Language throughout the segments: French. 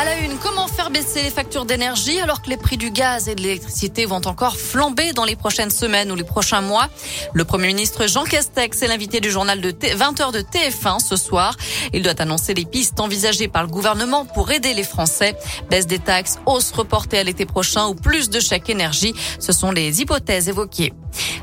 À la une, comment faire baisser les factures d'énergie alors que les prix du gaz et de l'électricité vont encore flamber dans les prochaines semaines ou les prochains mois? Le Premier ministre Jean Castex est l'invité du journal de 20h de TF1 ce soir. Il doit annoncer les pistes envisagées par le gouvernement pour aider les Français. Baisse des taxes, hausse reportée à l'été prochain ou plus de chèques énergie. Ce sont les hypothèses évoquées.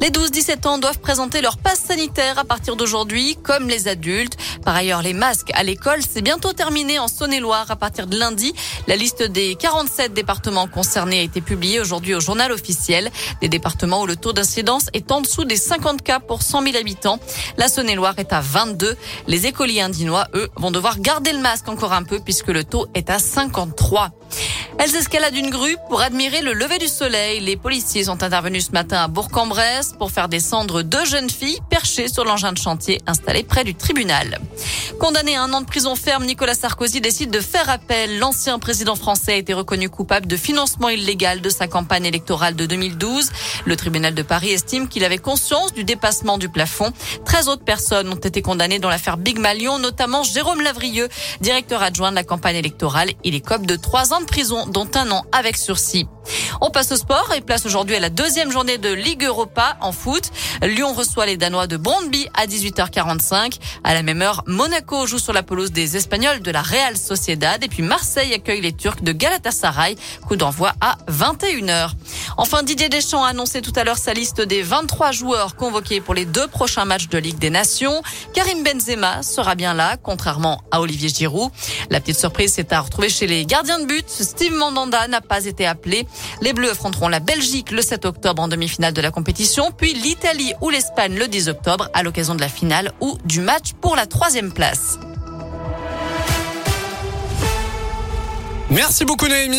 Les 12-17 ans doivent présenter leur passe sanitaire à partir d'aujourd'hui, comme les adultes. Par ailleurs, les masques à l'école, c'est bientôt terminé en Saône-et-Loire à partir de lundi. La liste des 47 départements concernés a été publiée aujourd'hui au journal officiel. Des départements où le taux d'incidence est en dessous des 50 cas pour 100 000 habitants. La Saône-et-Loire est à 22. Les écoliers indinois, eux, vont devoir garder le masque encore un peu puisque le taux est à 53. Elles escaladent une grue pour admirer le lever du soleil. Les policiers sont intervenus ce matin à Bourg-en-Bresse pour faire descendre deux jeunes filles perchées sur l'engin de chantier installé près du tribunal. Condamné à un an de prison ferme, Nicolas Sarkozy décide de faire appel. L'ancien président français a été reconnu coupable de financement illégal de sa campagne électorale de 2012. Le tribunal de Paris estime qu'il avait conscience du dépassement du plafond. 13 autres personnes ont été condamnées dans l'affaire Big Malion, notamment Jérôme Lavrieux, directeur adjoint de la campagne électorale. Il est de trois ans de prison, dont un an avec sursis. On passe au sport et place aujourd'hui à la deuxième journée de Ligue Europa en foot. Lyon reçoit les Danois de Brondby à 18h45. À la même heure, Monaco joue sur la pelouse des Espagnols de la Real Sociedad et puis Marseille accueille les Turcs de Galatasaray. Coup d'envoi à 21h. Enfin, Didier Deschamps a annoncé tout à l'heure sa liste des 23 joueurs convoqués pour les deux prochains matchs de Ligue des Nations. Karim Benzema sera bien là, contrairement à Olivier Giroud. La petite surprise, c'est à retrouver chez les gardiens de but. Mandanda n'a pas été appelé. Les Bleus affronteront la Belgique le 7 octobre en demi-finale de la compétition, puis l'Italie ou l'Espagne le 10 octobre à l'occasion de la finale ou du match pour la troisième place. Merci beaucoup Naomi.